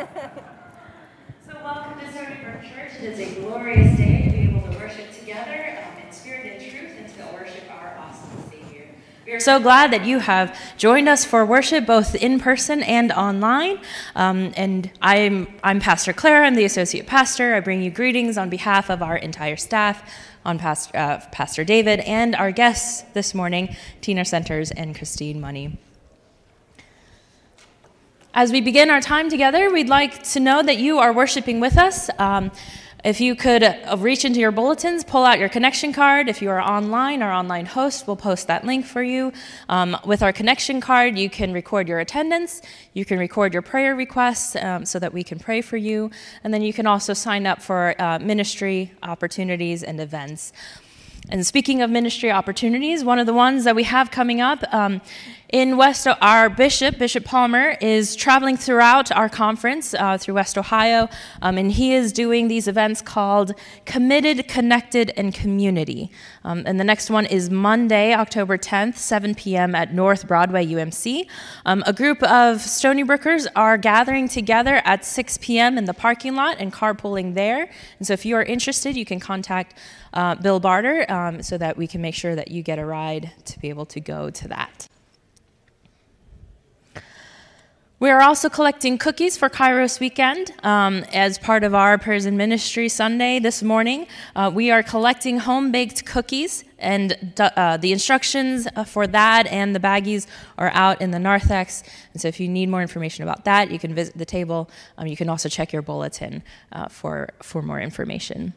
so, welcome to Stony Brook Church. It is a glorious day to be able to worship together um, in spirit and truth and to worship our awesome Savior. We are so glad that you have joined us for worship, both in person and online. Um, and I'm, I'm Pastor Claire, I'm the associate pastor. I bring you greetings on behalf of our entire staff, on uh, pastor David, and our guests this morning, Tina Centers and Christine Money. As we begin our time together, we'd like to know that you are worshiping with us. Um, if you could uh, reach into your bulletins, pull out your connection card. If you are online, our online host will post that link for you. Um, with our connection card, you can record your attendance, you can record your prayer requests um, so that we can pray for you, and then you can also sign up for uh, ministry opportunities and events. And speaking of ministry opportunities, one of the ones that we have coming up um, in West, our bishop, Bishop Palmer, is traveling throughout our conference uh, through West Ohio, um, and he is doing these events called Committed, Connected, and Community. Um, and the next one is Monday, October 10th, 7 p.m. at North Broadway UMC. Um, a group of Stony Brookers are gathering together at 6 p.m. in the parking lot and carpooling there. And so if you are interested, you can contact uh, Bill Barter um, so that we can make sure that you get a ride to be able to go to that. We are also collecting cookies for Kairos weekend um, as part of our Prayers and Ministry Sunday this morning. Uh, we are collecting home baked cookies, and uh, the instructions uh, for that and the baggies are out in the narthex. And so, if you need more information about that, you can visit the table. Um, you can also check your bulletin uh, for, for more information.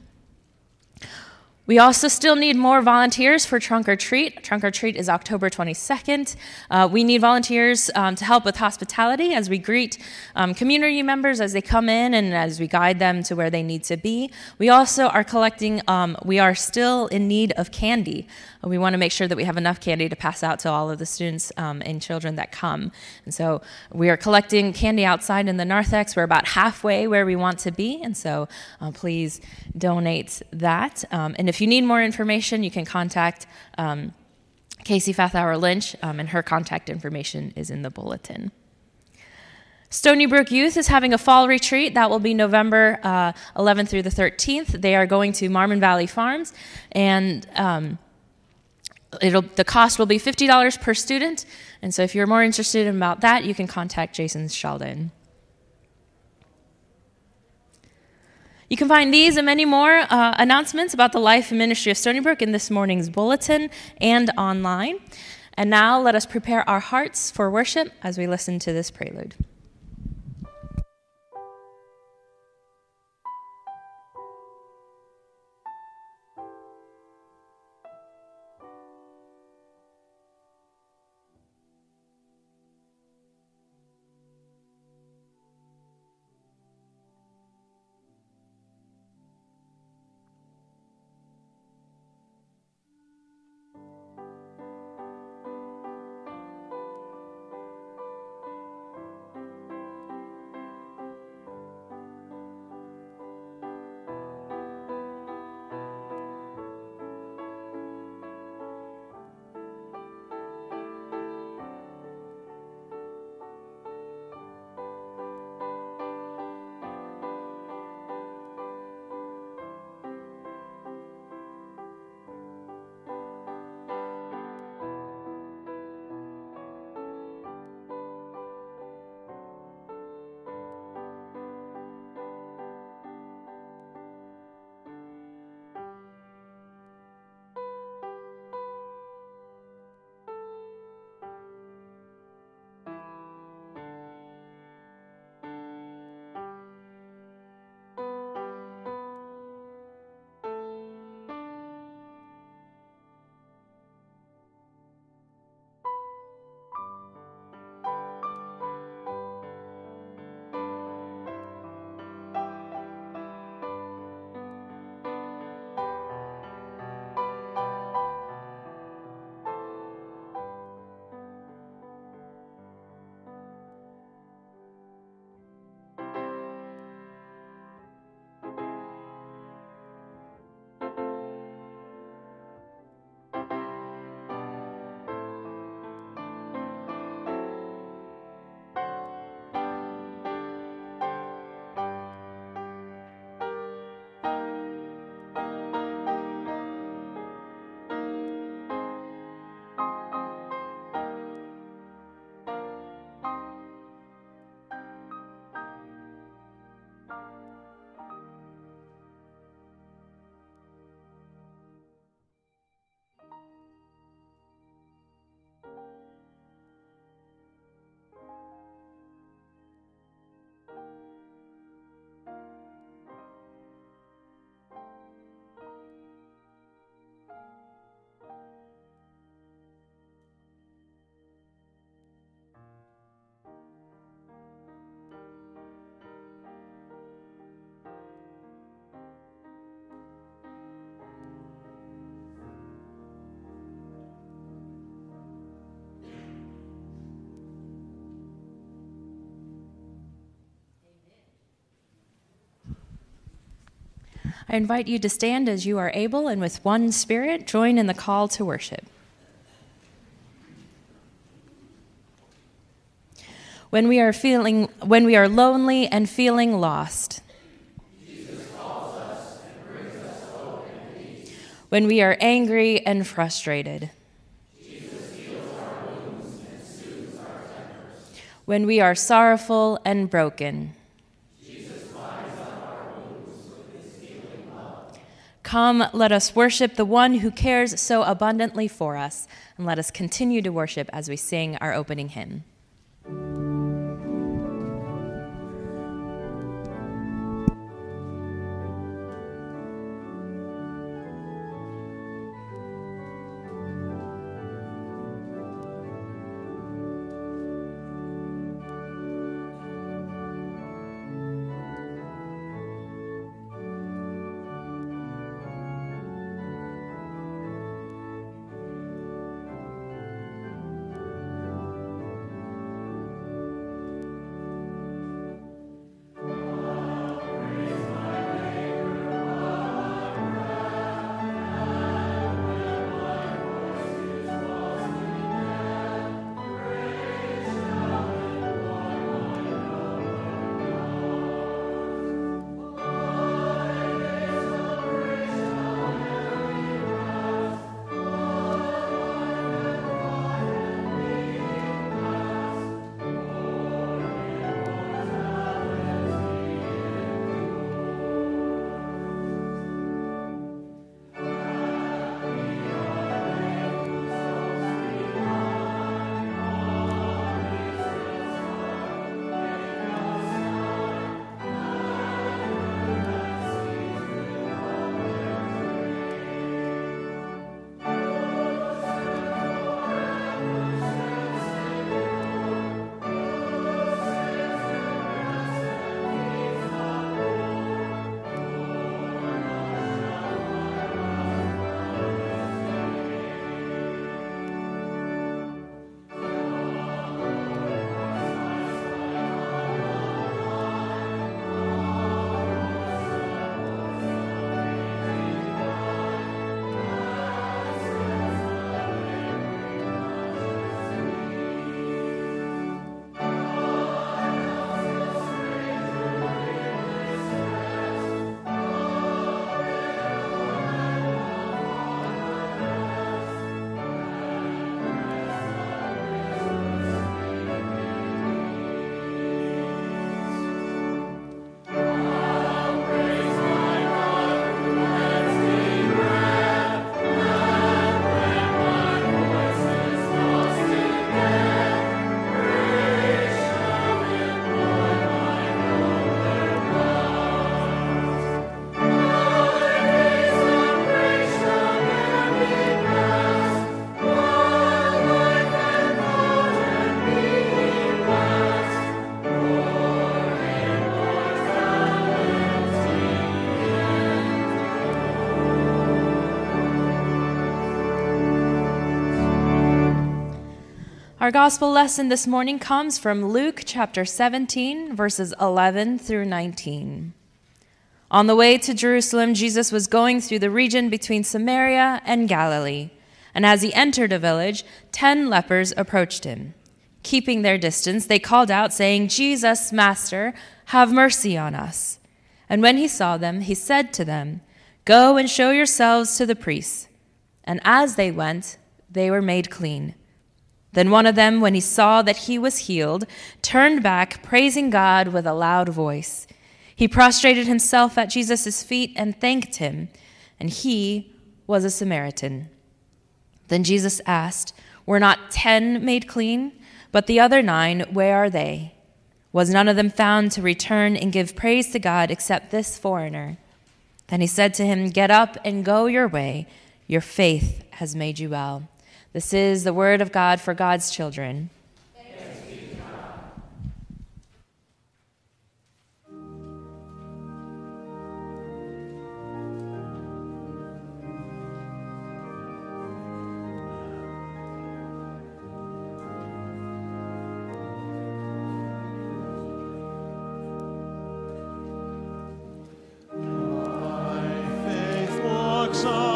We also still need more volunteers for Trunk or Treat. Trunk or Treat is October 22nd. Uh, we need volunteers um, to help with hospitality as we greet um, community members as they come in and as we guide them to where they need to be. We also are collecting, um, we are still in need of candy. We want to make sure that we have enough candy to pass out to all of the students um, and children that come. And so we are collecting candy outside in the narthex. We're about halfway where we want to be, and so uh, please donate that. Um, and if you need more information, you can contact um, Casey Fathauer Lynch, um, and her contact information is in the bulletin. Stony Brook Youth is having a fall retreat. That will be November uh, 11th through the 13th. They are going to Marmon Valley Farms, and um, it'll the cost will be $50 per student. And so if you're more interested about that you can contact jason sheldon. You can find these and many more uh, announcements about the life and ministry of stony brook in this morning's bulletin and online. And now let us prepare our hearts for worship as we listen to this prelude I invite you to stand as you are able and with one spirit join in the call to worship. When we are feeling when we are lonely and feeling lost. When we are angry and frustrated. When we are sorrowful and broken. Come, let us worship the one who cares so abundantly for us, and let us continue to worship as we sing our opening hymn. Our gospel lesson this morning comes from Luke chapter 17, verses 11 through 19. On the way to Jerusalem, Jesus was going through the region between Samaria and Galilee. And as he entered a village, ten lepers approached him. Keeping their distance, they called out, saying, Jesus, Master, have mercy on us. And when he saw them, he said to them, Go and show yourselves to the priests. And as they went, they were made clean. Then one of them, when he saw that he was healed, turned back, praising God with a loud voice. He prostrated himself at Jesus' feet and thanked him, and he was a Samaritan. Then Jesus asked, Were not ten made clean? But the other nine, where are they? Was none of them found to return and give praise to God except this foreigner? Then he said to him, Get up and go your way. Your faith has made you well. This is the word of God for God's children. song.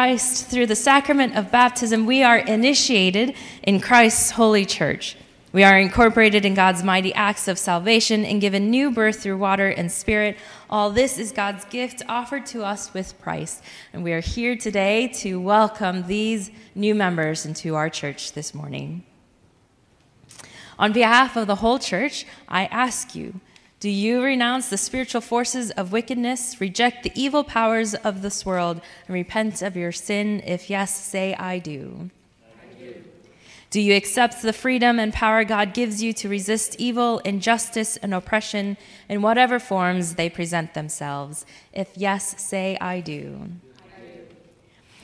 Christ, through the sacrament of baptism, we are initiated in Christ's holy church. We are incorporated in God's mighty acts of salvation and given new birth through water and spirit. All this is God's gift offered to us with price. And we are here today to welcome these new members into our church this morning. On behalf of the whole church, I ask you do you renounce the spiritual forces of wickedness, reject the evil powers of this world, and repent of your sin? If yes, say, I do. Do you accept the freedom and power God gives you to resist evil, injustice, and oppression in whatever forms they present themselves? If yes, say, I do. I do.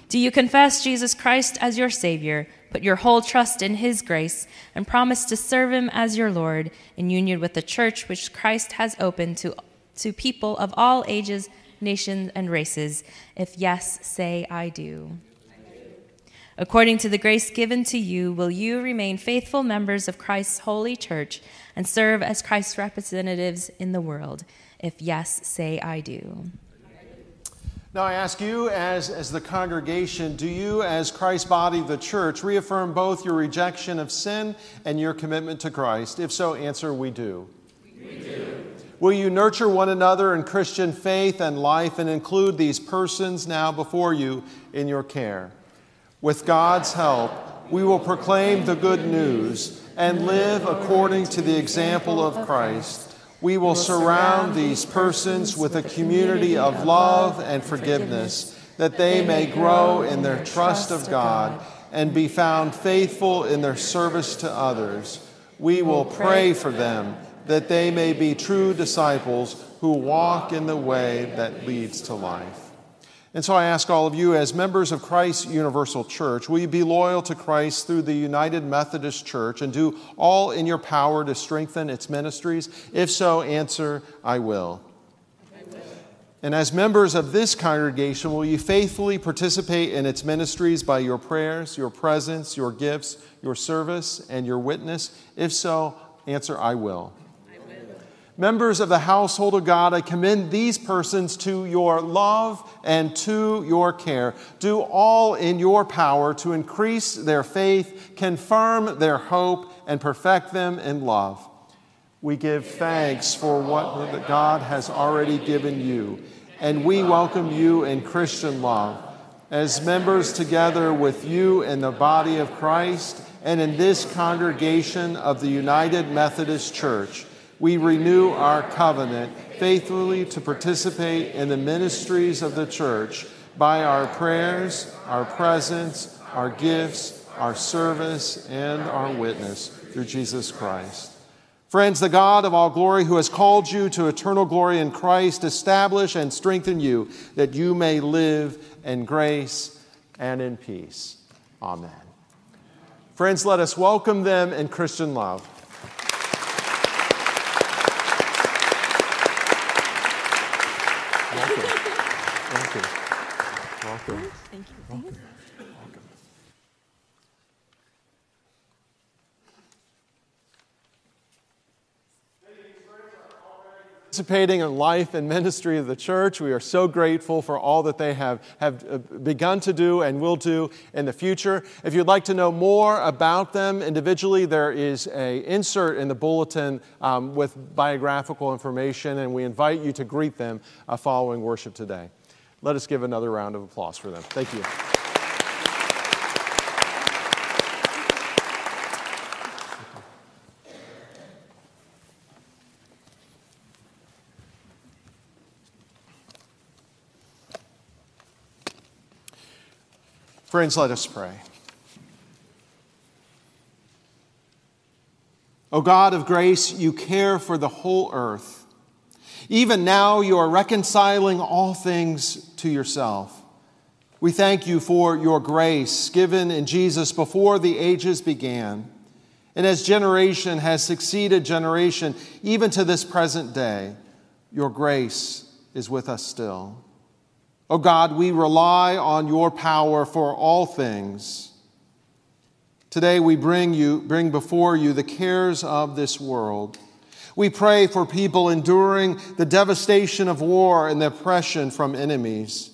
Do you confess Jesus Christ as your Savior? Put your whole trust in His grace and promise to serve Him as your Lord in union with the church which Christ has opened to, to people of all ages, nations, and races. If yes, say, I do. According to the grace given to you, will you remain faithful members of Christ's holy church and serve as Christ's representatives in the world? If yes, say, I do. Now, I ask you, as, as the congregation, do you, as Christ's body, the church, reaffirm both your rejection of sin and your commitment to Christ? If so, answer, we do. We do. Will you nurture one another in Christian faith and life and include these persons now before you in your care? With God's help, we will proclaim the good news and live according to the example of Christ we will surround these persons with a community of love and forgiveness, that they may grow in their trust of God and be found faithful in their service to others. We will pray for them that they may be true disciples who walk in the way that leads to life. And so I ask all of you, as members of Christ's Universal Church, will you be loyal to Christ through the United Methodist Church and do all in your power to strengthen its ministries? If so, answer, I will. And as members of this congregation, will you faithfully participate in its ministries by your prayers, your presence, your gifts, your service, and your witness? If so, answer, I will. Members of the household of God, I commend these persons to your love and to your care. Do all in your power to increase their faith, confirm their hope, and perfect them in love. We give thanks for what God has already given you, and we welcome you in Christian love. As members together with you in the body of Christ and in this congregation of the United Methodist Church, we renew our covenant faithfully to participate in the ministries of the church by our prayers, our presence, our gifts, our service, and our witness through Jesus Christ. Friends, the God of all glory, who has called you to eternal glory in Christ, establish and strengthen you that you may live in grace and in peace. Amen. Friends, let us welcome them in Christian love. Welcome. Thank you. Welcome. Welcome. Participating in life and ministry of the church. We are so grateful for all that they have, have uh, begun to do and will do in the future. If you'd like to know more about them individually, there is a insert in the bulletin um, with biographical information, and we invite you to greet them uh, following worship today. Let us give another round of applause for them. Thank you. Friends, let us pray. O God of grace, you care for the whole earth. Even now, you are reconciling all things to yourself. We thank you for your grace given in Jesus before the ages began. And as generation has succeeded generation, even to this present day, your grace is with us still. Oh God, we rely on your power for all things. Today we bring you bring before you the cares of this world. We pray for people enduring the devastation of war and the oppression from enemies.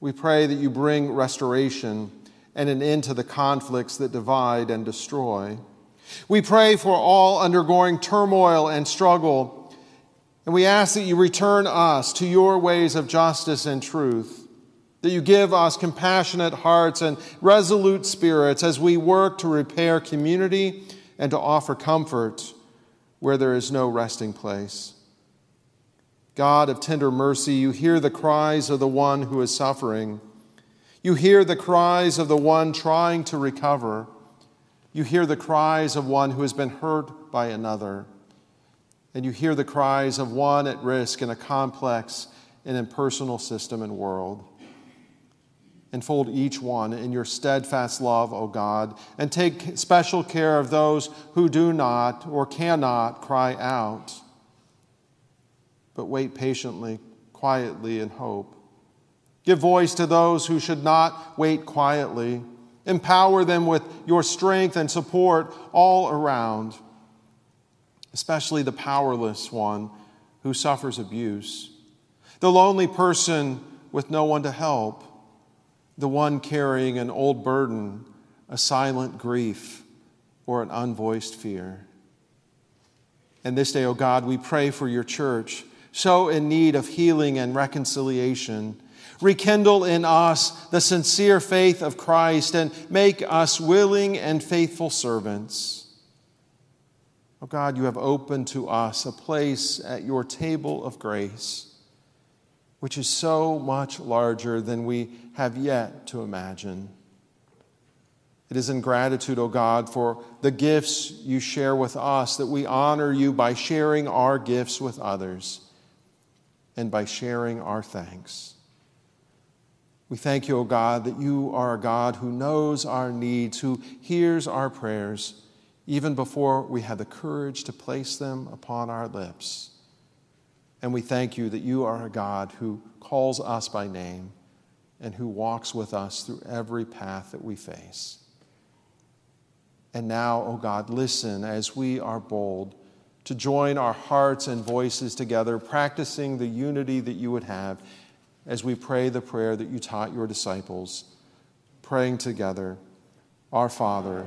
We pray that you bring restoration and an end to the conflicts that divide and destroy. We pray for all undergoing turmoil and struggle, and we ask that you return us to your ways of justice and truth, that you give us compassionate hearts and resolute spirits as we work to repair community and to offer comfort where there is no resting place. God of tender mercy, you hear the cries of the one who is suffering. You hear the cries of the one trying to recover. You hear the cries of one who has been hurt by another. And you hear the cries of one at risk in a complex and impersonal system and world. Enfold each one in your steadfast love, O God, and take special care of those who do not or cannot cry out but wait patiently, quietly, in hope. Give voice to those who should not wait quietly. Empower them with your strength and support all around, especially the powerless one who suffers abuse, the lonely person with no one to help, the one carrying an old burden, a silent grief, or an unvoiced fear. And this day, O oh God, we pray for your church so in need of healing and reconciliation. Rekindle in us the sincere faith of Christ and make us willing and faithful servants. Oh God, you have opened to us a place at your table of grace, which is so much larger than we have yet to imagine. It is in gratitude, O oh God, for the gifts you share with us that we honor you by sharing our gifts with others and by sharing our thanks. We thank you, O God, that you are a God who knows our needs, who hears our prayers even before we had the courage to place them upon our lips. And we thank you that you are a God who calls us by name and who walks with us through every path that we face. And now, O God, listen as we are bold to join our hearts and voices together, practicing the unity that you would have as we pray the prayer that you taught your disciples, praying together Our Father,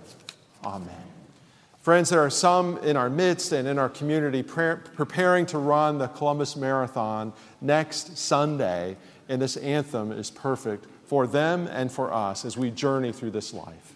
Amen. Friends, there are some in our midst and in our community preparing to run the Columbus Marathon next Sunday, and this anthem is perfect for them and for us as we journey through this life.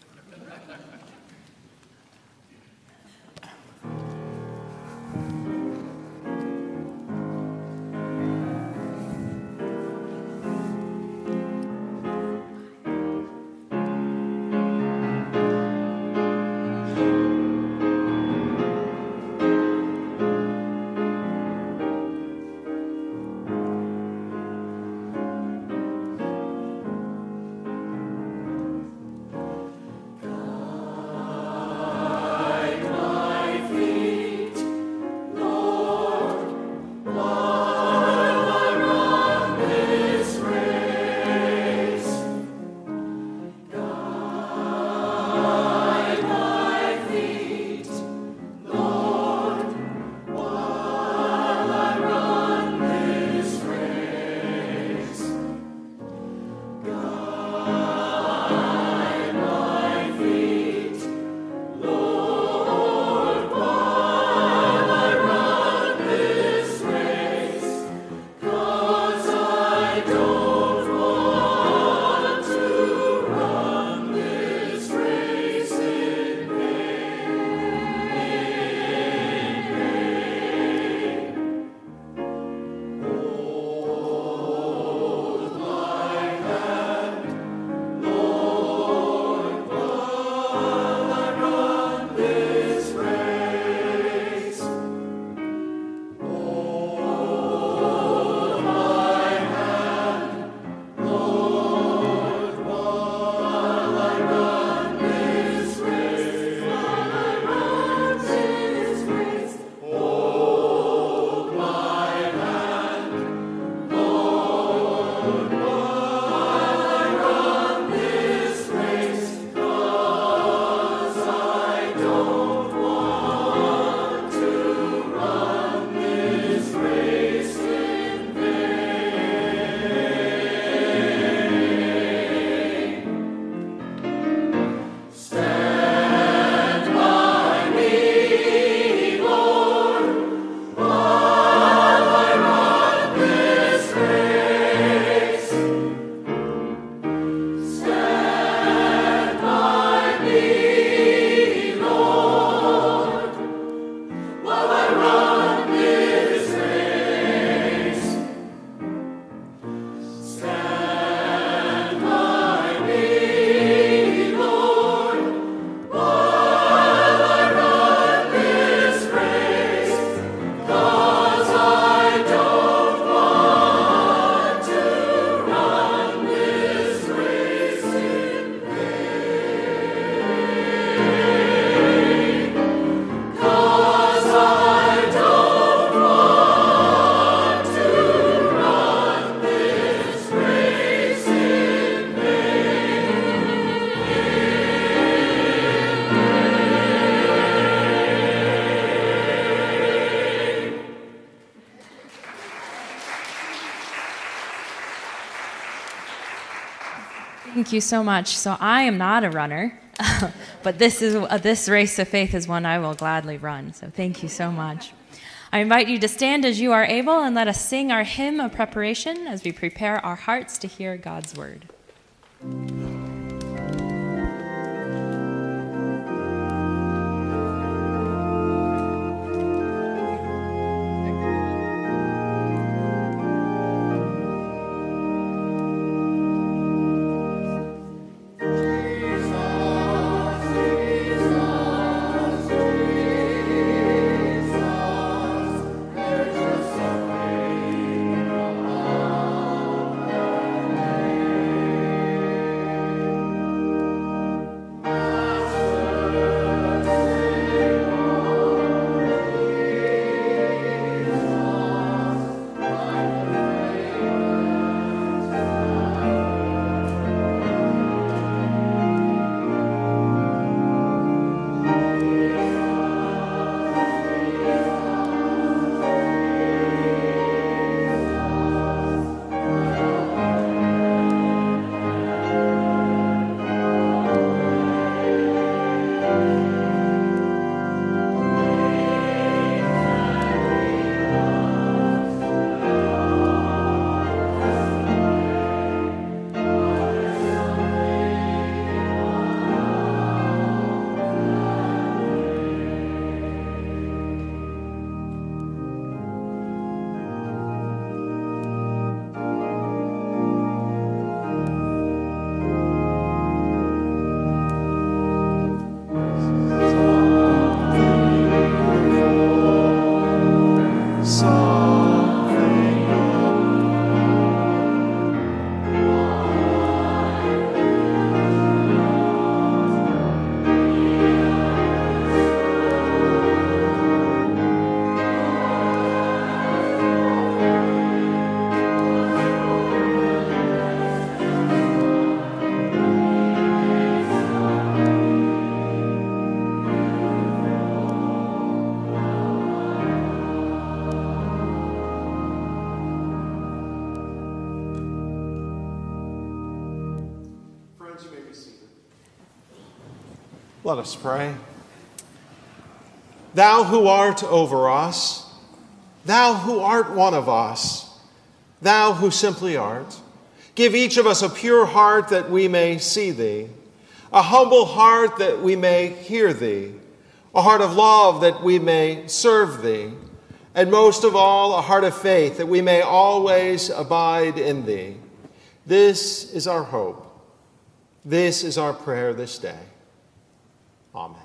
Thank you so much. So I am not a runner, but this is uh, this race of faith is one I will gladly run. So thank you so much. I invite you to stand as you are able and let us sing our hymn of preparation as we prepare our hearts to hear God's word. Let us pray. Thou who art over us, thou who art one of us, thou who simply art, give each of us a pure heart that we may see thee, a humble heart that we may hear thee, a heart of love that we may serve thee, and most of all, a heart of faith that we may always abide in thee. This is our hope. This is our prayer this day. Amen.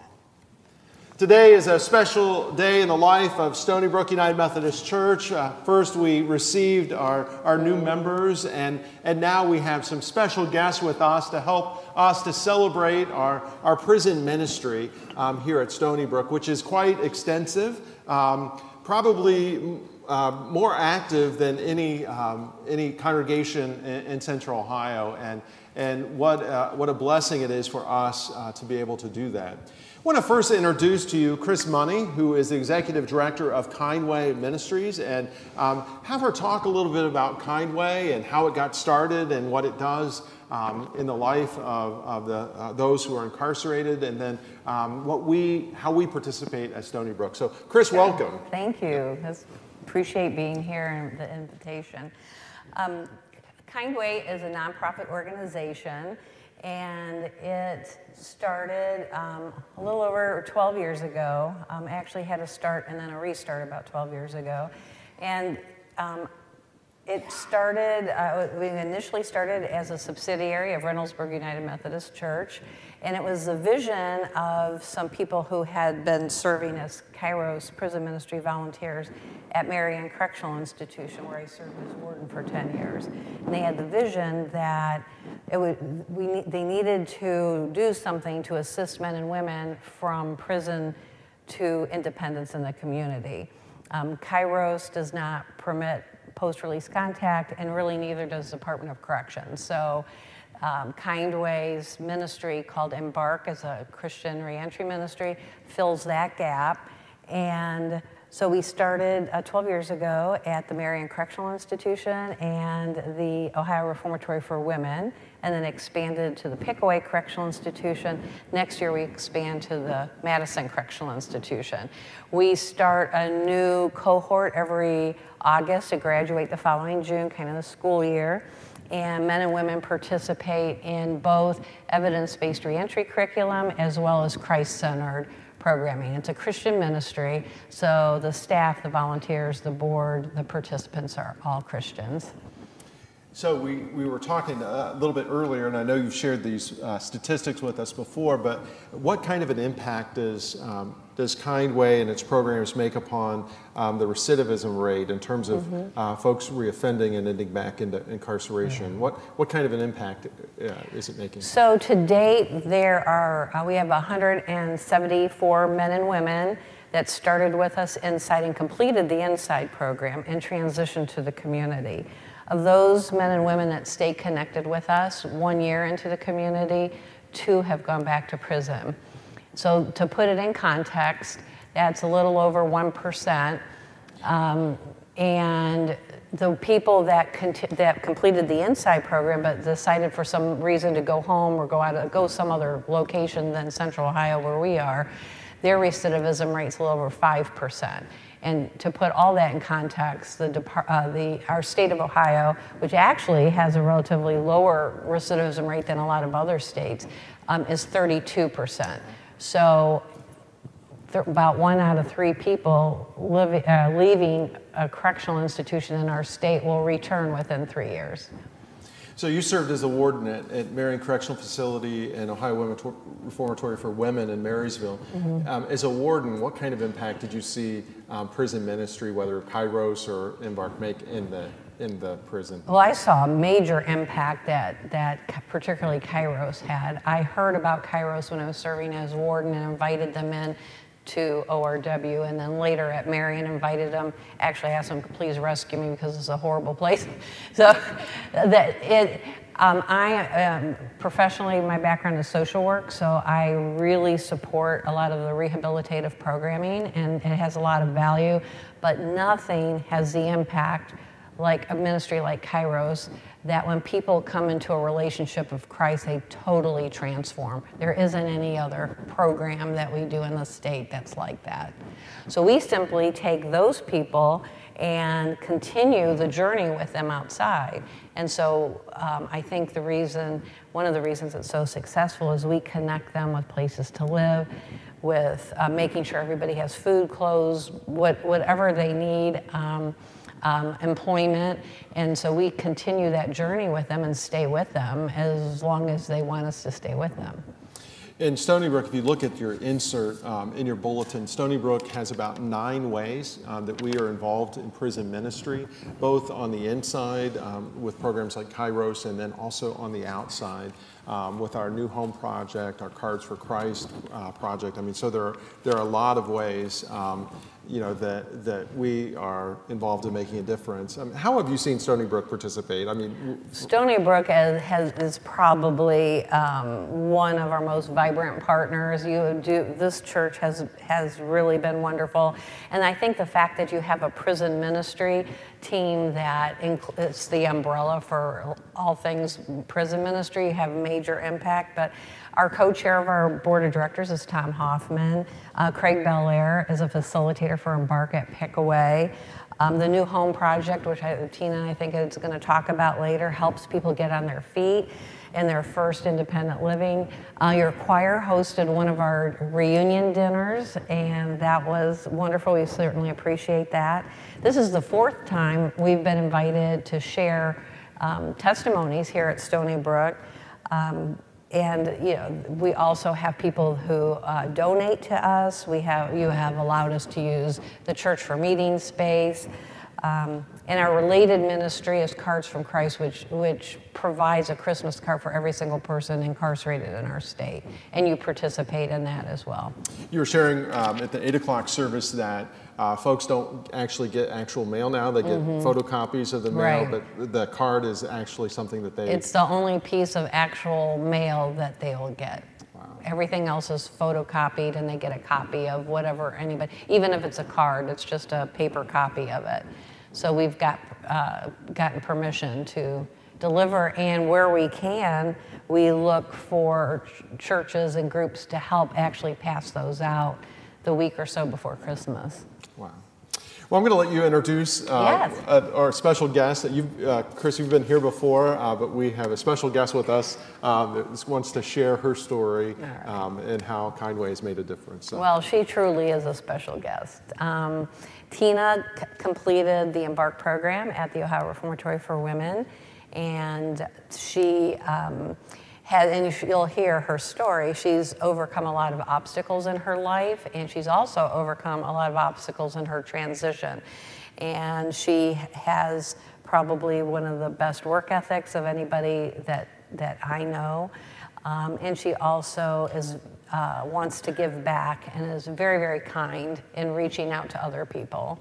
Today is a special day in the life of Stony Brook United Methodist Church. Uh, first, we received our, our new members, and, and now we have some special guests with us to help us to celebrate our, our prison ministry um, here at Stony Brook, which is quite extensive, um, probably uh, more active than any, um, any congregation in, in Central Ohio. And, and what, uh, what a blessing it is for us uh, to be able to do that. I want to first introduce to you Chris Money, who is the executive director of Kindway Ministries, and um, have her talk a little bit about Kindway and how it got started and what it does um, in the life of, of the, uh, those who are incarcerated, and then um, what we, how we participate at Stony Brook. So, Chris, welcome. Thank you. I appreciate being here and the invitation. Um, Kindway is a nonprofit organization, and it started um, a little over 12 years ago. Um, actually, had a start and then a restart about 12 years ago, and um, it started. Uh, we initially started as a subsidiary of Reynoldsburg United Methodist Church, and it was the vision of some people who had been serving as Kairos prison ministry volunteers at Marion Correctional Institution, where I served as warden for 10 years. And they had the vision that it would, we, they needed to do something to assist men and women from prison to independence in the community. Um, Kairos does not permit post release contact, and really neither does the Department of Corrections. So um, Kindway's ministry called Embark as a Christian reentry ministry fills that gap. And So we started uh, 12 years ago at the Marion Correctional Institution and the Ohio Reformatory for Women, and then expanded to the Pickaway Correctional Institution. Next year, we expand to the Madison Correctional Institution. We start a new cohort every August to graduate the following June, kind of the school year. And men and women participate in both evidence based reentry curriculum as well as Christ centered programming. It's a Christian ministry, so the staff, the volunteers, the board, the participants are all Christians. So we, we were talking a little bit earlier, and I know you've shared these uh, statistics with us before, but what kind of an impact does, um, does Kindway and its programs make upon um, the recidivism rate in terms of mm-hmm. uh, folks reoffending and ending back into incarceration? Mm-hmm. What, what kind of an impact uh, is it making? So to date, there are, uh, we have 174 men and women that started with us inside and completed the inside program and transitioned to the community. Of those men and women that stay connected with us one year into the community, two have gone back to prison. So, to put it in context, that's a little over 1%. Um, and the people that, that completed the inside program but decided for some reason to go home or go out go some other location than central ohio where we are their recidivism rate's a little over 5% and to put all that in context, the, uh, the, our state of Ohio, which actually has a relatively lower recidivism rate than a lot of other states, um, is 32%. So about one out of three people live, uh, leaving a correctional institution in our state will return within three years. So you served as a warden at, at Marion Correctional Facility and Ohio Women Reformatory for Women in Marysville. Mm-hmm. Um, as a warden, what kind of impact did you see um, prison ministry, whether Kairos or Embark, make in the in the prison? Well, I saw a major impact that that particularly Kairos had. I heard about Kairos when I was serving as warden and invited them in to ORW, and then later at Marion invited them. Actually, asked them please rescue me because it's a horrible place. So that it. Um, I um, professionally, my background is social work, so I really support a lot of the rehabilitative programming, and it has a lot of value. But nothing has the impact like a ministry like Kairos, that when people come into a relationship of Christ, they totally transform. There isn't any other program that we do in the state that's like that. So we simply take those people and continue the journey with them outside. And so um, I think the reason, one of the reasons it's so successful is we connect them with places to live, with uh, making sure everybody has food, clothes, what, whatever they need. Um, um, employment. And so we continue that journey with them and stay with them as long as they want us to stay with them. In Stony Brook, if you look at your insert um, in your bulletin, Stony Brook has about nine ways um, that we are involved in prison ministry, both on the inside um, with programs like Kairos and then also on the outside um, with our New Home Project, our Cards for Christ uh, project. I mean, so there are, there are a lot of ways um, you know, that, that we are involved in making a difference. I mean, how have you seen Stony Brook participate? I mean, Stony Brook has, has is probably um, one of our most vibrant partners. You do this church has has really been wonderful, and I think the fact that you have a prison ministry team that it's the umbrella for all things prison ministry have major impact, but. Our co-chair of our board of directors is Tom Hoffman. Uh, Craig Belair is a facilitator for Embark at Pickaway. Um, the New Home Project, which I, Tina I think is going to talk about later, helps people get on their feet in their first independent living. Uh, your choir hosted one of our reunion dinners, and that was wonderful. We certainly appreciate that. This is the fourth time we've been invited to share um, testimonies here at Stony Brook. Um, and you know, we also have people who uh, donate to us. We have you have allowed us to use the church for meeting space. Um, and our related ministry is Cards from Christ, which, which provides a Christmas card for every single person incarcerated in our state. And you participate in that as well. You were sharing um, at the 8 o'clock service that uh, folks don't actually get actual mail now. They get mm-hmm. photocopies of the mail, right. but the card is actually something that they. It's the only piece of actual mail that they will get. Wow. everything else is photocopied and they get a copy of whatever anybody, even if it's a card, it's just a paper copy of it. So we've got, uh, gotten permission to deliver, and where we can, we look for ch- churches and groups to help actually pass those out the week or so before Christmas. Well, I'm going to let you introduce uh, Yes. uh, our special guest. That you, uh, Chris, you've been here before, uh, but we have a special guest with us um, that wants to share her story um, and how Kindway has made a difference. So, Well, she truly is a special guest. Um, Tina c- completed the Embark program at the Ohio Reformatory for Women, and she had, and you'll hear her story. She's overcome a lot of obstacles in her life, and she's also overcome a lot of obstacles in her transition. And she has probably one of the best work ethics of anybody that, that I know. Um, and she also is, uh, wants to give back and is very, very kind in reaching out to other people.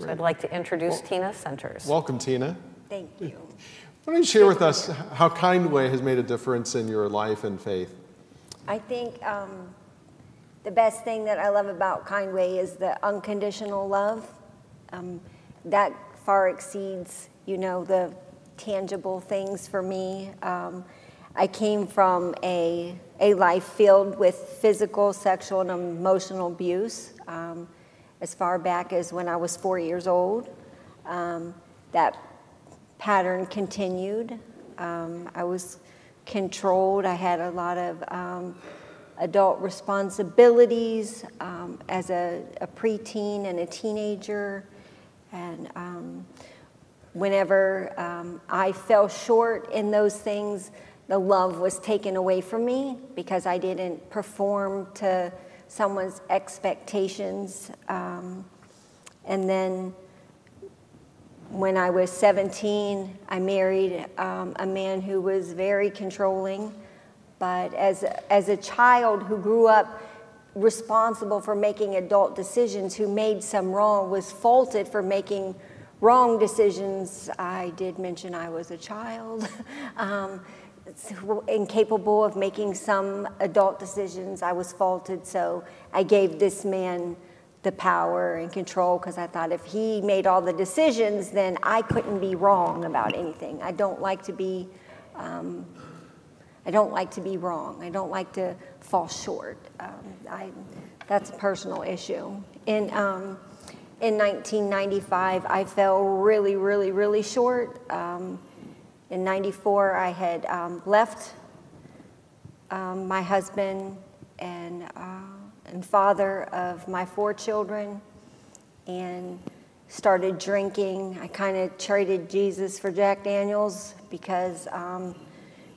So I'd like to introduce Tina Centers. welcome, Tina. Thank you. Why don't you share with us how Kindway has made a difference in your life and faith? I think um, the best thing that I love about Kindway is the unconditional love. Um, that far exceeds, you know, the tangible things for me. Um, I came from a, a life filled with physical, sexual, and emotional abuse um, as far back as when I was four years old. Um, that pattern continued. Um, I was controlled. I had a lot of um, adult responsibilities um, as a, a preteen and a teenager. And um, whenever um, I fell short in those things, the love was taken away from me because I didn't perform to someone's expectations. Um, and then when I was 17, I married um, a man who was very controlling. But as, as a child who grew up responsible for making adult decisions, who made some wrong, was faulted for making wrong decisions, I did mention I was a child. um, incapable of making some adult decisions, I was faulted. So I gave this man the power and control because I thought if he made all the decisions, then I couldn't be wrong about anything. I don't like to be, um, I don't like to be wrong. I don't like to fall short. Um, I, that's a personal issue. In um, in 1995, I fell really, really, really short. Um, in 94, I had um, left um, my husband and, uh, and father of my four children and started drinking. I kind of traded Jesus for Jack Daniels because, um,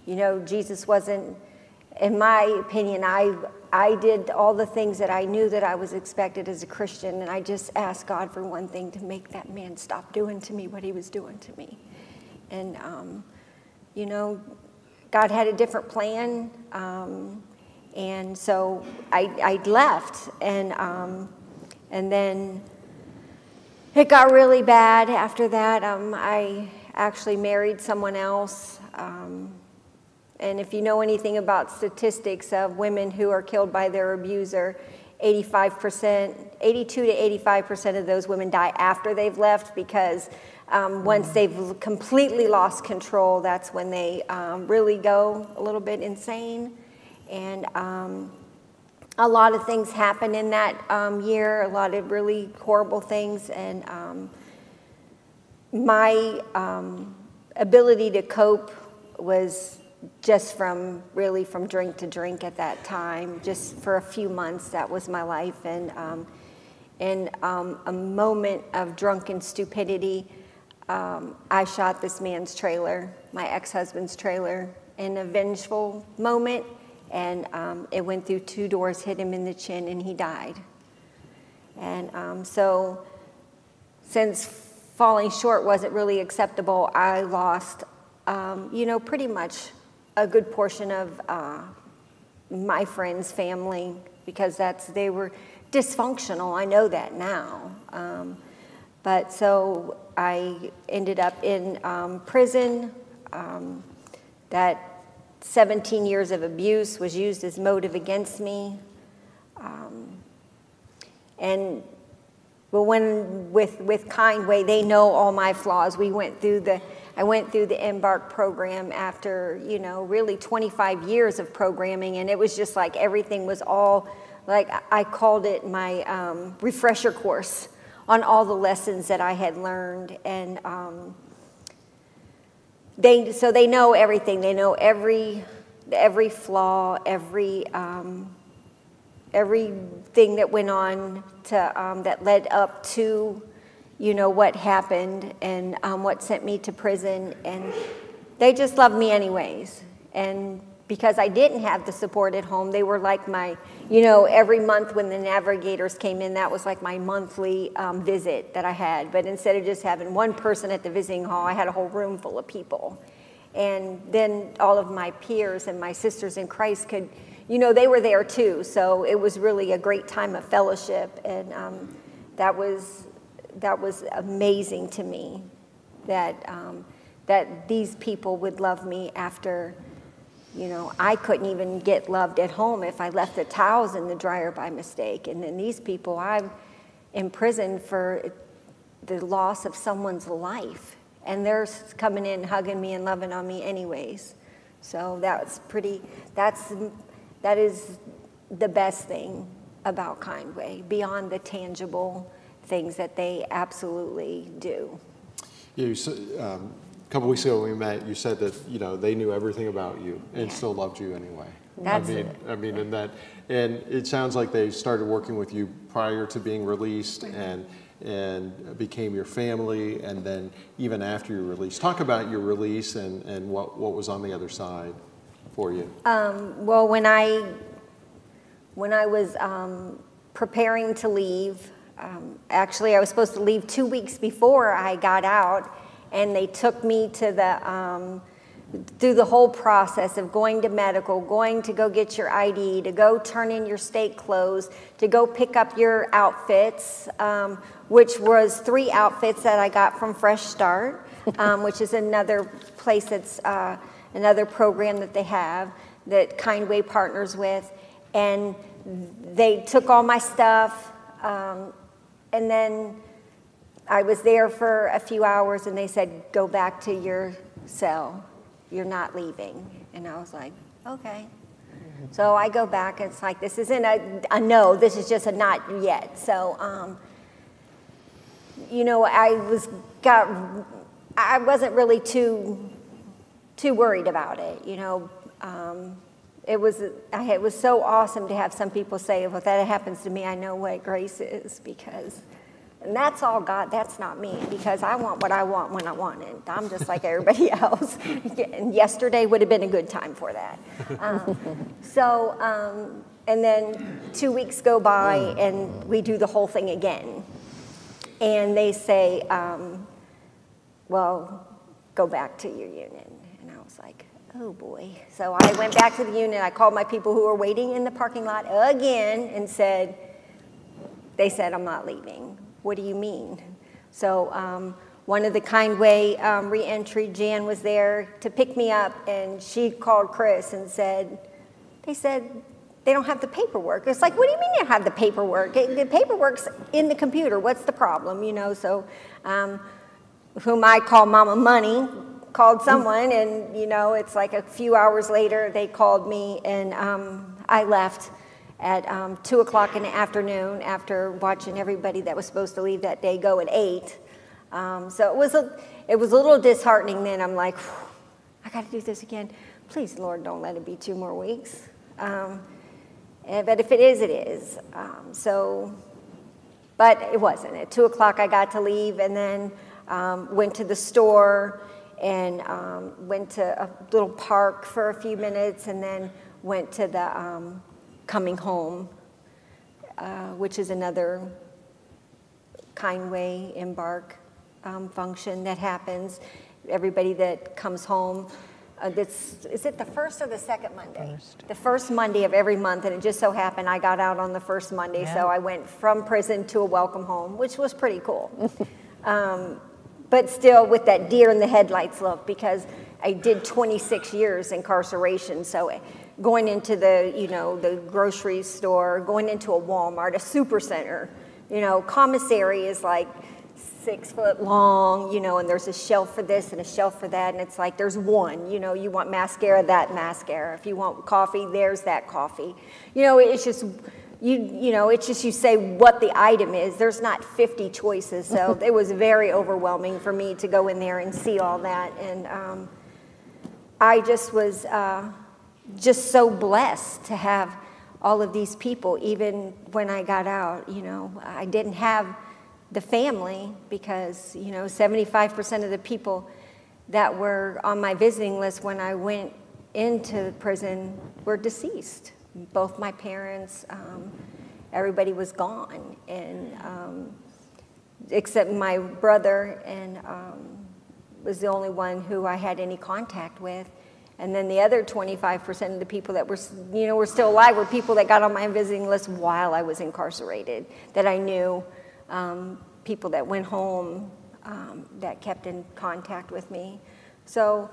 you know, Jesus wasn't, in my opinion, I, I did all the things that I knew that I was expected as a Christian, and I just asked God for one thing to make that man stop doing to me what he was doing to me. And, um, you know, God had a different plan. Um, and so I, I left. And, um, and then it got really bad after that. Um, I actually married someone else. Um, and if you know anything about statistics of women who are killed by their abuser, 85%, 82 to 85% of those women die after they've left because um, once they've completely lost control, that's when they um, really go a little bit insane. And um, a lot of things happened in that um, year, a lot of really horrible things. And um, my um, ability to cope was just from really from drink to drink at that time. Just for a few months, that was my life. And um, in um, a moment of drunken stupidity, I shot this man's trailer, my ex-husband's trailer, in a vengeful moment, and um, it went through two doors, hit him in the chin, and he died. And um, so, since falling short wasn't really acceptable, I lost, um, you know, pretty much a good portion of uh, my friends' family because that's they were dysfunctional. I know that now. Um, but so I ended up in um, prison. Um, that 17 years of abuse was used as motive against me. Um, and but when with with Kindway, they know all my flaws. We went through the I went through the Embark program after you know really 25 years of programming, and it was just like everything was all like I called it my um, refresher course on all the lessons that I had learned, and um, they so they know everything. They know every every flaw, every um, everything that went on to um, that led up to you know what happened and um, what sent me to prison, and they just love me anyways. And because I didn't have the support at home. They were like my, you know, every month when the navigators came in, that was like my monthly um, visit that I had. But instead of just having one person at the visiting hall, I had a whole room full of people. And then all of my peers and my sisters in Christ could, you know, they were there too. So it was really a great time of fellowship. And um, that, was, that was amazing to me that, um, that these people would love me after you know, I couldn't even get loved at home if I left the towels in the dryer by mistake. And then these people, I'm in prison for the loss of someone's life. And they're coming in, hugging me, and loving on me, anyways. So that's pretty, that's, that is the best thing about Kindway, beyond the tangible things that they absolutely do. You, um, couple weeks ago when we met, you said that you know they knew everything about you and still loved you anyway. That's I mean, it. I mean, and that, and it sounds like they started working with you prior to being released and and became your family, and then even after your release. Talk about your release and and what what was on the other side for you. Um, well, when I when I was um, preparing to leave, um, actually, I was supposed to leave two weeks before I got out and they took me to the um, through the whole process of going to medical, going to go get your ID, to go turn in your state clothes, to go pick up your outfits, um, which was three outfits that I got from Fresh Start, um, which is another place that's uh, another program that they have that Kindway partners with, and they took all my stuff, um, and then I was there for a few hours and they said, go back to your cell. You're not leaving. And I was like, okay. So I go back and it's like, this isn't a, a no, this is just a not yet. So, um, you know, I was, got, I wasn't really too, too worried about it. You know, um, it was, it was so awesome to have some people say, if that happens to me, I know what grace is because and that's all God, that's not me, because I want what I want when I want it. I'm just like everybody else. and yesterday would have been a good time for that. Um, so, um, and then two weeks go by and we do the whole thing again. And they say, um, well, go back to your unit. And I was like, oh boy. So I went back to the unit. I called my people who were waiting in the parking lot again and said, they said, I'm not leaving. What do you mean? So um, one of the Kindway um, reentry, Jan was there to pick me up, and she called Chris and said, they said they don't have the paperwork. It's like, what do you mean they have the paperwork? The paperwork's in the computer. What's the problem? You know, so um, whom I call Mama Money called someone, and you know, it's like a few hours later they called me, and um, I left at um, 2 o'clock in the afternoon after watching everybody that was supposed to leave that day go at 8. Um, so it was, a, it was a little disheartening then. I'm like, I got to do this again. Please, Lord, don't let it be two more weeks. Um, and, but if it is, it is. Um, so, but it wasn't. At 2 o'clock, I got to leave and then um, went to the store and um, went to a little park for a few minutes and then went to the coming home, uh, which is another Kindway embark um, function that happens. Everybody that comes home, uh, this, is it the first or the second Monday? First. The first Monday of every month, and it just so happened I got out on the first Monday, Yeah. so I went from prison to a welcome home, which was pretty cool. um, but still with that deer in the headlights look, because I did 26 years incarceration. So going into the, you know, the grocery store, going into a Walmart, a super center, you know, commissary is like six foot long, you know, and there's a shelf for this and a shelf for that, and it's like there's one, you know, you want mascara, that mascara. If you want coffee, there's that coffee. You know, it's just you you know it's just you say what the item is there's not 50 choices so it was very overwhelming for me to go in there and see all that and um, i just was uh, just so blessed to have all of these people even when i got out you know i didn't have the family because you know 75% of the people that were on my visiting list when i went into prison were deceased both my parents, um, everybody was gone, and um, except my brother, and um, was the only one who I had any contact with. And then the other 25% of the people that were, you know, were still alive were people that got on my visiting list while I was incarcerated, that I knew, um, people that went home, um, that kept in contact with me. So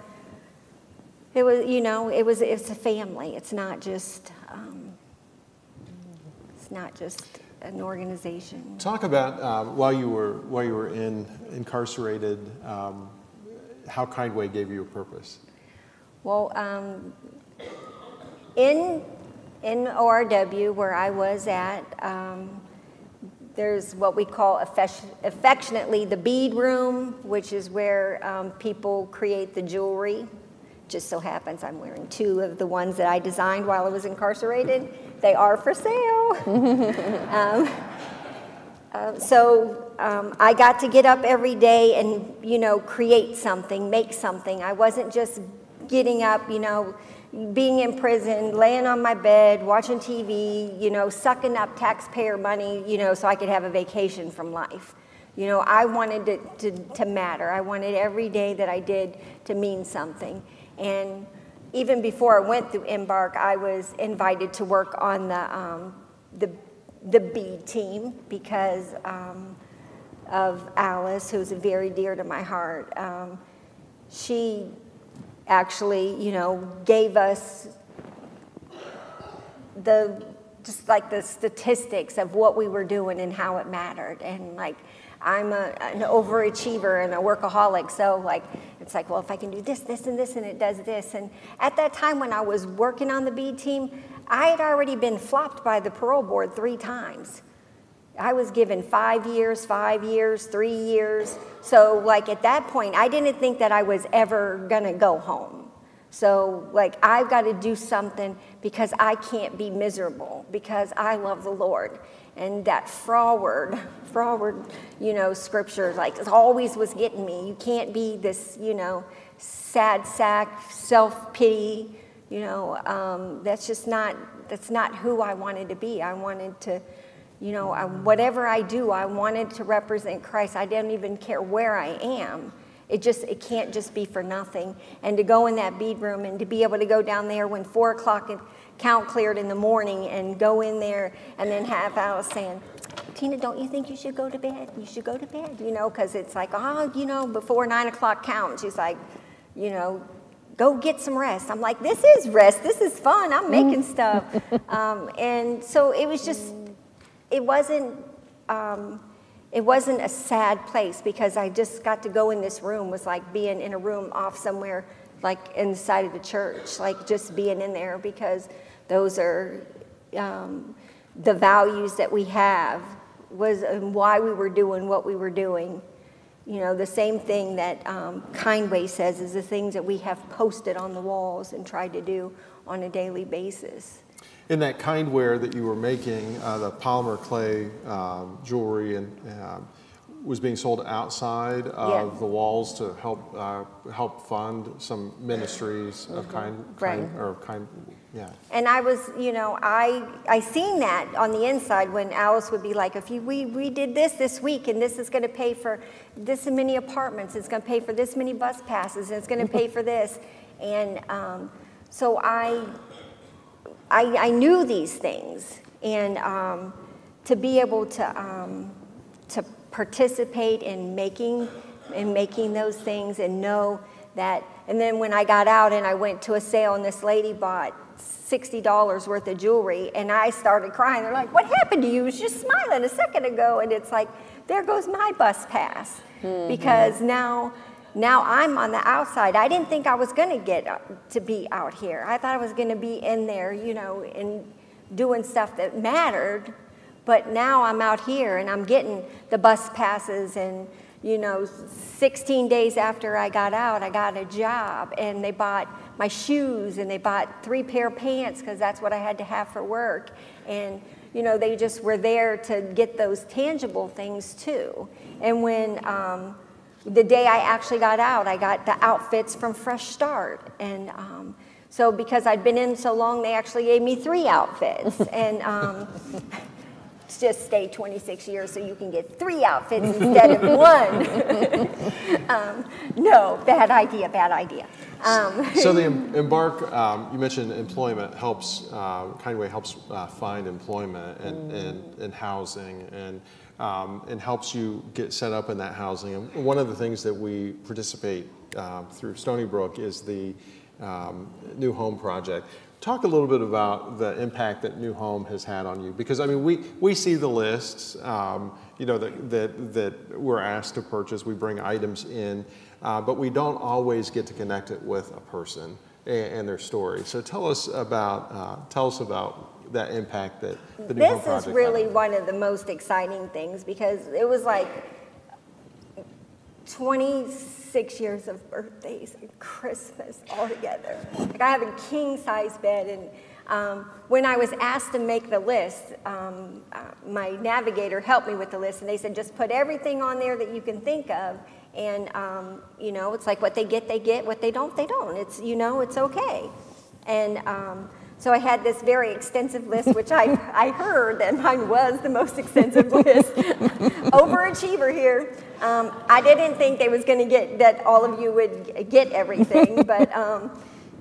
it was, you know, it was, it's a family. It's not just um, it's not just an organization. Talk about um, while you were while you were in incarcerated, um, how Kindway gave you a purpose. Well, um, in in ORW where I was at, um, there's what we call affectionately the bead room, which is where um, people create the jewelry just so happens I'm wearing two of the ones that I designed while I was incarcerated. They are for sale. um, uh, so um, I got to get up every day and, you know, create something, make something. I wasn't just getting up, you know, being in prison, laying on my bed, watching TV, you know, sucking up taxpayer money, you know, so I could have a vacation from life. You know, I wanted it to, to matter. I wanted every day that I did to mean something. And even before I went through Embark, I was invited to work on the, um, the, the bead team because um, of Alice, who's very dear to my heart. Um, she actually, you know, gave us the just like the statistics of what we were doing and how it mattered and like I'm a, an overachiever and a workaholic. So like, it's like, well, if I can do this, this, and this, and it does this. And at that time when I was working on the B team, I had already been flopped by the parole board three times. I was given five years, five years, three years. So like at that point, I didn't think that I was ever gonna go home. So like I've got to do something because I can't be miserable because I love the Lord and that forward, forward, you know, scripture, like always was getting me. You can't be this, you know, sad sack, self pity. You know, um, that's just not that's not who I wanted to be. I wanted to, you know, I, whatever I do, I wanted to represent Christ. I didn't even care where I am. It just it can't just be for nothing. And to go in that bead room and to be able to go down there when four o'clock count cleared in the morning and go in there and then have Alice saying, Tina, don't you think you should go to bed? You should go to bed, you know, because it's like, oh, you know, before nine o'clock count. She's like, you know, go get some rest. I'm like, this is rest. This is fun. I'm making stuff. Um, and so it was just, it wasn't, um, it wasn't a sad place because I just got to go in this room was like being in a room off somewhere like inside of the church, like just being in there because those are um, the values that we have, was why we were doing what we were doing. You know, the same thing that um, Kindway says is the things that we have posted on the walls and tried to do on a daily basis. In that kindware that you were making, uh, the polymer clay um, jewelry and uh, was being sold outside of yeah. the walls to help uh, help fund some ministries of mm-hmm. kind, kind right. or kind yeah. And I was, you know, I I seen that on the inside when Alice would be like, if you, we we did this this week and this is going to pay for this many apartments, it's going to pay for this many bus passes, and it's going to pay for this, and um, so I, I I knew these things, and um, to be able to um, to participate in making in making those things and know that. And then when I got out and I went to a sale and this lady bought $60 worth of jewelry and I started crying. They're like, What happened to you? You was just smiling a second ago. And it's like, There goes my bus pass. Mm-hmm. Because now, now I'm on the outside. I didn't think I was going to get to be out here. I thought I was going to be in there, you know, and doing stuff that mattered. But now I'm out here and I'm getting the bus passes and you know, 16 days after I got out, I got a job and they bought my shoes and they bought three pair of pants because that's what I had to have for work. And, you know, they just were there to get those tangible things too. And when um, the day I actually got out, I got the outfits from Fresh Start. And um, so because I'd been in so long, they actually gave me three outfits. and um, just stay 26 years so you can get three outfits instead of one. um, no, bad idea, bad idea. Um, so the Embark, um, you mentioned employment helps, uh, Kindway helps uh, find employment and, mm. and, and, housing and, um, and helps you get set up in that housing. And one of the things that we participate uh, through Stony Brook is the um, New Home Project. Talk a little bit about the impact that New Home has had on you, because I mean, we, we see the lists, um, you know, that, that, that we're asked to purchase. We bring items in, uh, but we don't always get to connect it with a person and, and their story. So tell us about uh, tell us about that impact that the New this. Is really had. one of the most exciting things because it was like 26 years of birthdays and Christmas all together. Like I have a king size bed, and um, when I was asked to make the list, um, uh, my navigator helped me with the list, and they said just put everything on there that you can think of. And um, you know, it's like what they get, they get. What they don't, they don't. It's you know, it's okay. And um, so I had this very extensive list, which I, I heard that mine was the most extensive list. Overachiever here. Um, I didn't think they was going to get that all of you would get everything, but um,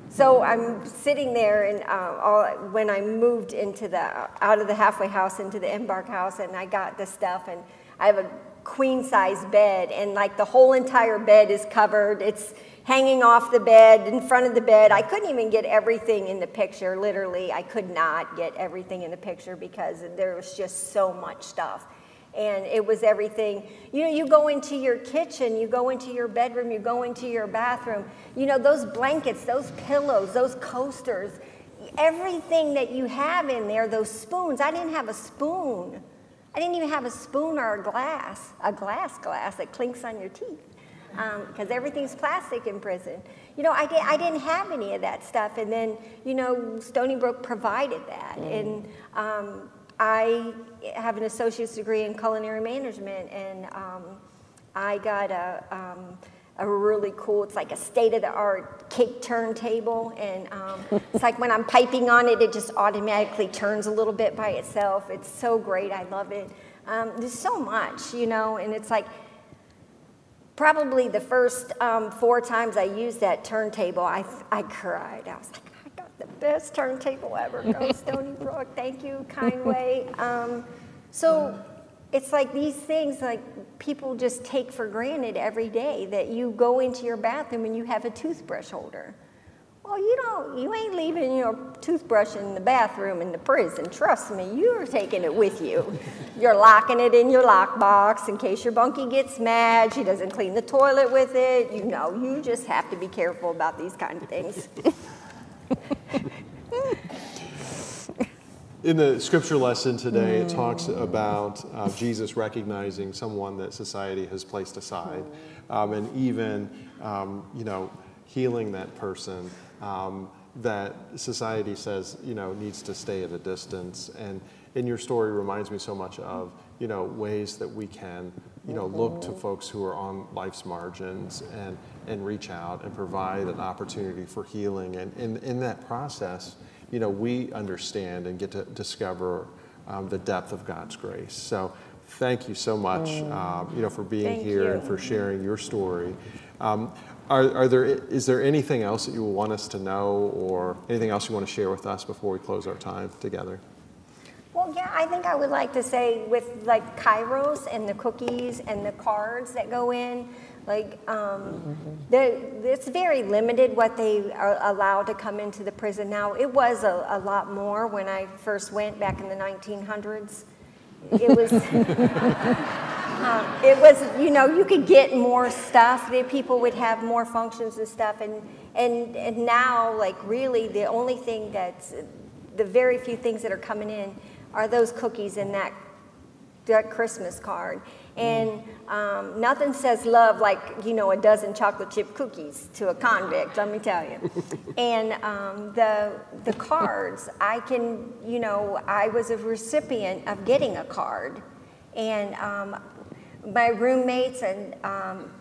so I'm sitting there, and uh, all, when I moved into the out of the halfway house into the embark house, and I got the stuff, and I have a queen size bed, and like the whole entire bed is covered. It's hanging off the bed, in front of the bed. I couldn't even get everything in the picture, literally. I could not get everything in the picture because there was just so much stuff. And it was everything. You know, you go into your kitchen, you go into your bedroom, you go into your bathroom. You know, those blankets, those pillows, those coasters, everything that you have in there, those spoons. I didn't have a spoon. I didn't even have a spoon or a glass, a glass glass that clinks on your teeth because um, everything's plastic in prison. You know, I, did, I didn't have any of that stuff. And then, you know, Stony Brook provided that. Mm. And um, I have an associate's degree in culinary management, and um, I got a, um, a really cool, it's like a state of the art cake turntable. And um, it's like when I'm piping on it, it just automatically turns a little bit by itself. It's so great. I love it. Um, there's so much, you know, and it's like, probably the first um, four times I used that turntable, I, I cried. I was like, I got the best turntable ever. Go Stony Brook. Thank you, Kindway. Um, so it's like these things like people just take for granted every day that you go into your bathroom and you have a toothbrush holder. Well, you don't, you ain't leaving your toothbrush in the bathroom in the prison. Trust me, you're taking it with you. You're locking it in your lockbox in case your bunkie gets mad. She doesn't clean the toilet with it. You know, you just have to be careful about these kind of things. in the scripture lesson today, it talks about uh, Jesus recognizing someone that society has placed aside, um, and even, um, you know, healing that person um, that society says you know needs to stay at a distance. And in your story reminds me so much of you know ways that we can you know look to folks who are on life's margins and and reach out and provide an opportunity for healing. And in in that process, you know we understand and get to discover um, the depth of God's grace. So thank you so much, mm. uh, you know, for being thank here you. and for sharing your story. Um, are, are, there, is there anything else that you want us to know or anything else you want to share with us before we close our time together? Well, yeah, I think I would like to say with like Kairos and the cookies and the cards that go in, Like, um, the, it's very limited what they are allowed to come into the prison now. It was a, a lot more when I first went back in the 1900s. It was, uh, it was, you know, you could get more stuff. The people would have more functions and stuff. And, and, and now, like, really, the only thing that's, the very few things that are coming in are those cookies and that, that Christmas card. And um, nothing says love like, you know, a dozen chocolate chip cookies to a convict, let me tell you. and um, the, the cards, I can, you know, I was a recipient of getting a card. And um, my roommates, and um,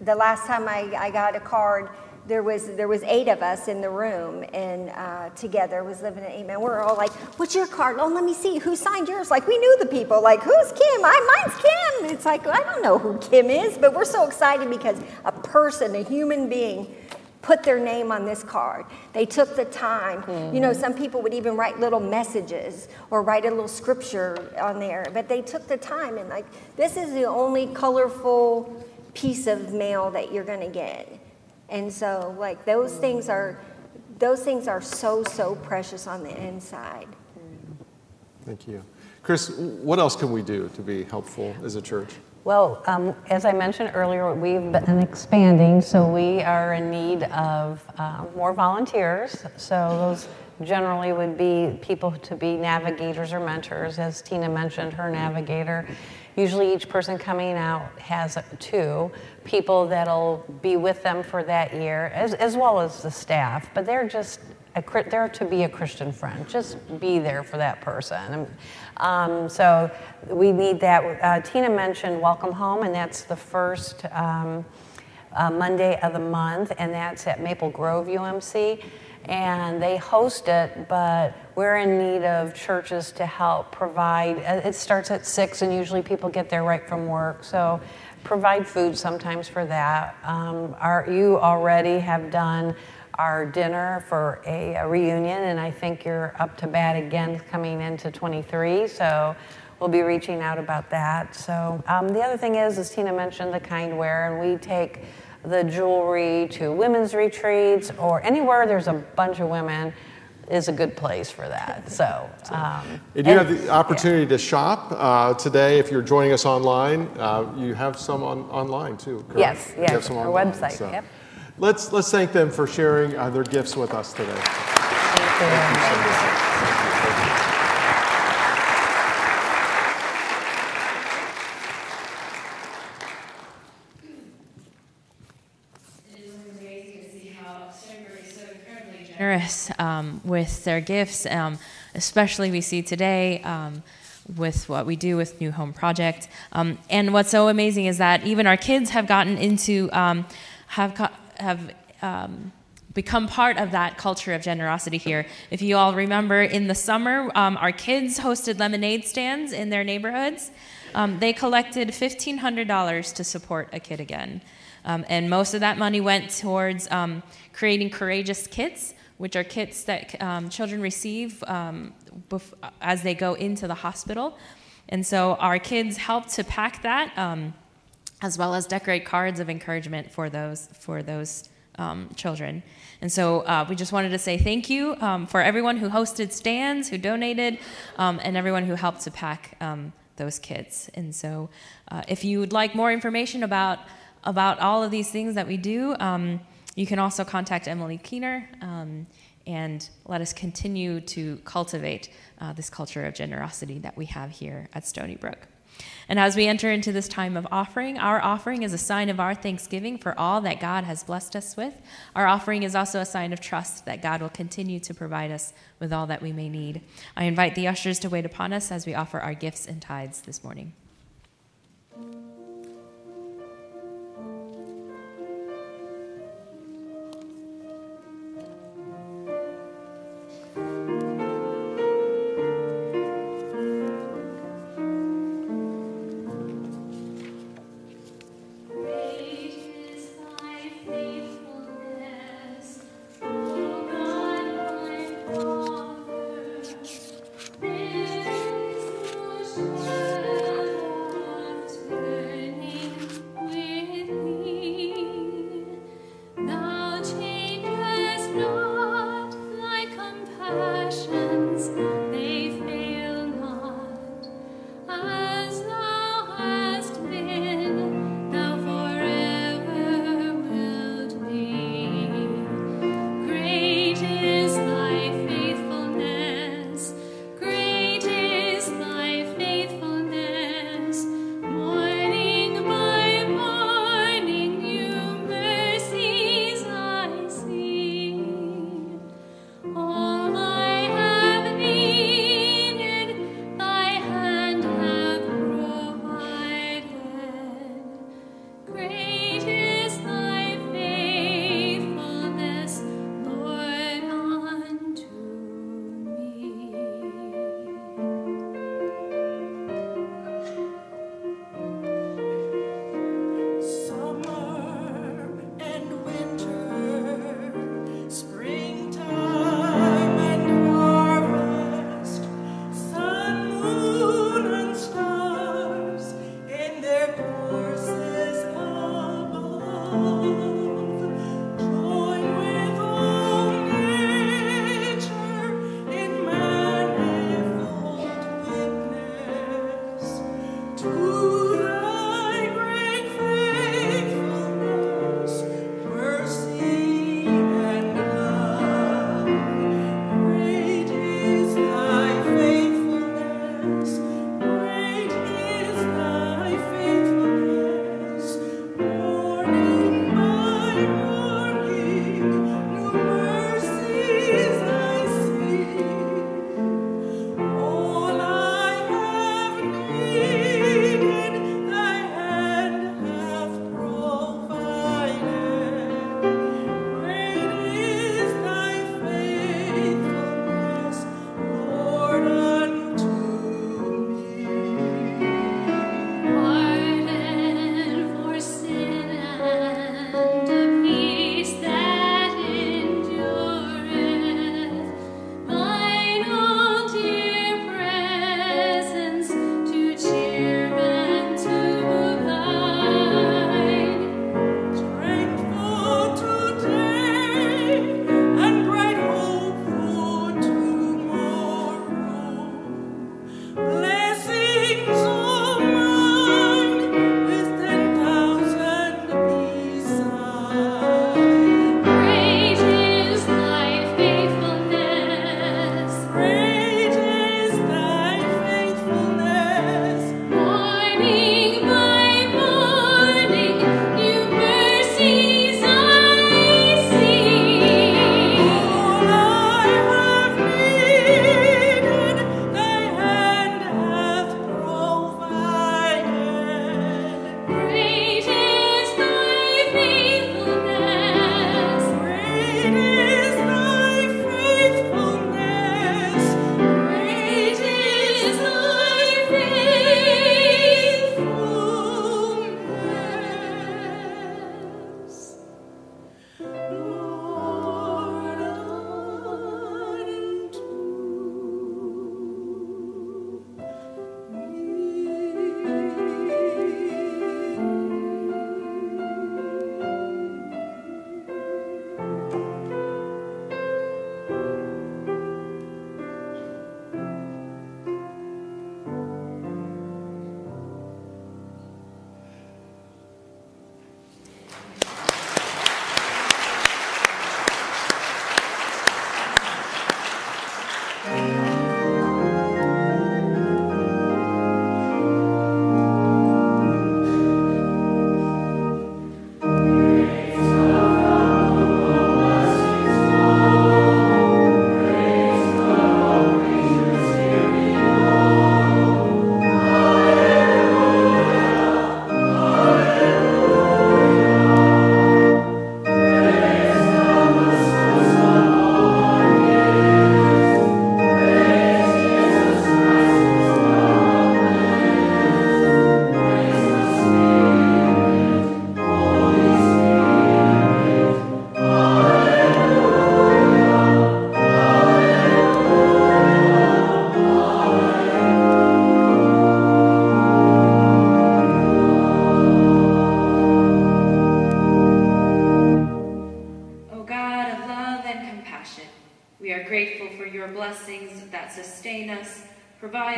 the last time I, I got a card, there was there was eight of us in the room and uh, together was living in Amen. We're all like, "What's your card? Oh, let me see. Who signed yours?" Like we knew the people. Like who's Kim? I mine's Kim. It's like I don't know who Kim is, but we're so excited because a person, a human being, put their name on this card. They took the time. Mm-hmm. You know, some people would even write little messages or write a little scripture on there, but they took the time and like this is the only colorful piece of mail that you're going to get. And so, like, those things are, those things are so, so precious on the inside. Thank you. Chris, what else can we do to be helpful as a church? Well, um, as I mentioned earlier, we've been expanding, so we are in need of uh, more volunteers. So those generally would be people to be navigators or mentors, as Tina mentioned, her navigator. Usually, each person coming out has two people that'll be with them for that year, as, as well as the staff. But they're just a, they're to be a Christian friend. Just be there for that person. Um, so we need that. Uh, Tina mentioned Welcome Home, and that's the first um, uh, Monday of the month, and that's at Maple Grove UMC and they host it, but we're in need of churches to help provide. Uh, it starts at six, and usually people get there right from work, so provide food sometimes for that. Um, you already have done our dinner for a, a, reunion, and I think you're up to bat again coming into 23, so we'll be reaching out about that. So um, the other thing is, as Tina mentioned, the kindware, and we take the jewelry to women's retreats or anywhere there's a bunch of women is a good place for that. So, um, and you have the opportunity yeah. to shop uh, today. If you're joining us online, uh, you have some on, online too. Correct? Yes, yes. You have some our online, website. So. Yep. Let's let's thank them for sharing uh, their gifts with us today. Thank you. Thank you. generous um, with their gifts, um, especially we see today um, with what we do with New Home Project. Um, and what's so amazing is that even our kids have gotten into, um, have, have um, become part of that culture of generosity here. If you all remember, in the summer, our kids hosted lemonade stands in their neighborhoods. they collected $1,500 to support a kid again. Um, and most of that money went towards um, creating courageous kits which are kits that um, children receive um, as they go into the hospital. And so our kids helped to pack that, um, as well as decorate cards of encouragement for those for those um, children. And so uh, we just wanted to say thank you um, for everyone who hosted stands, who donated, um, and everyone who helped to pack those kits. And so, uh, if you would like more information about about all of these things that we do. You can also contact Emily Keener um, and let us continue to cultivate uh, this culture of generosity that we have here at Stony Brook. And as we enter into this time of offering, our offering is a sign of our thanksgiving for all that God has blessed us with. Our offering is also a sign of trust that God will continue to provide us with all that we may need. I invite the ushers to wait upon us as we offer our gifts and tithes this morning.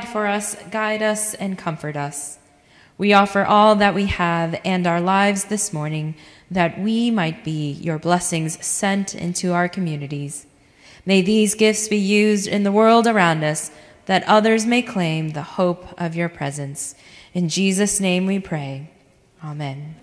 Provide for us, guide us, and comfort us. We offer all that we have and our lives this morning that we might be your blessings sent into our communities. May these gifts be used in the world around us that others may claim the hope of your presence. In Jesus' name we pray. Amen.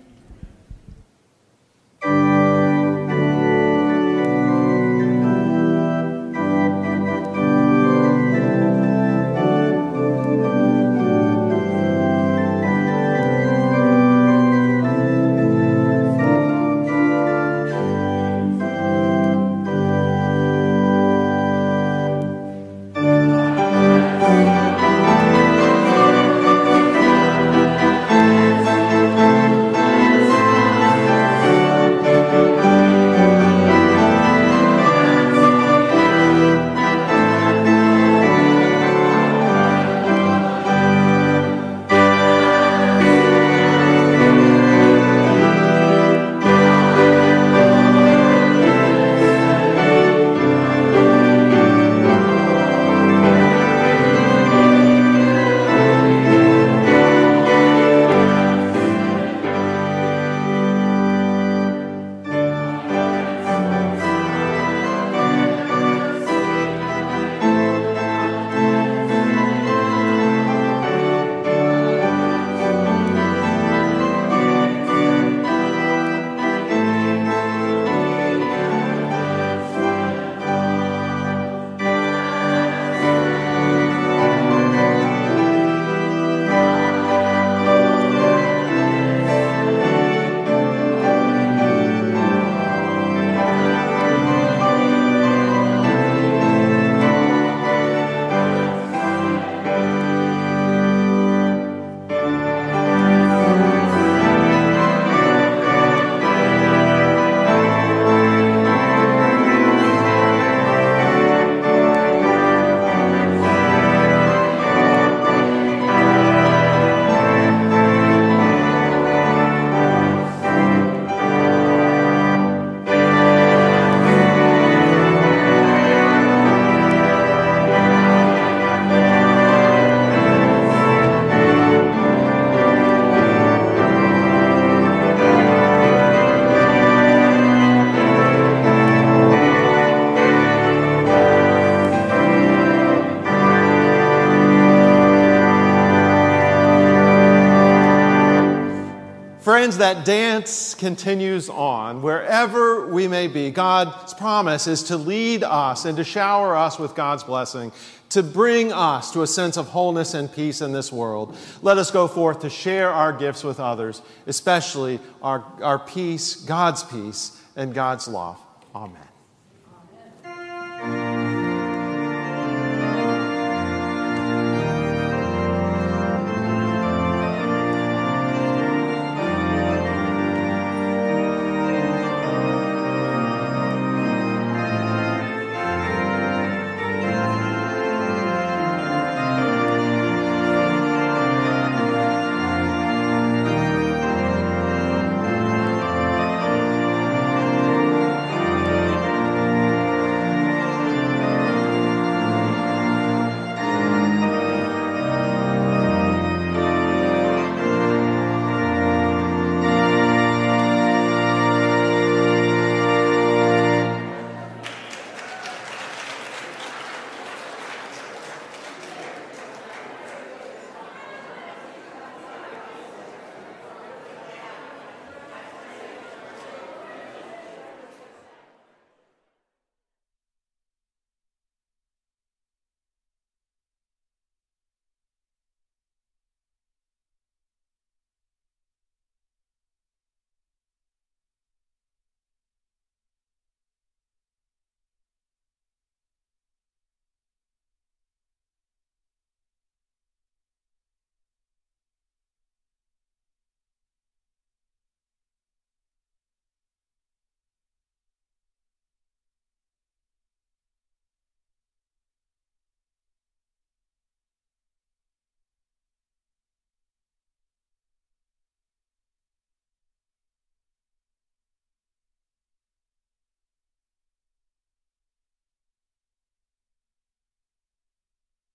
Friends, that dance continues on wherever we may be. God's promise is to lead us and to shower us with God's blessing, to bring us to a sense of wholeness and peace in this world. Let us go forth to share our gifts with others, especially our, our peace, God's peace, and God's love. Amen.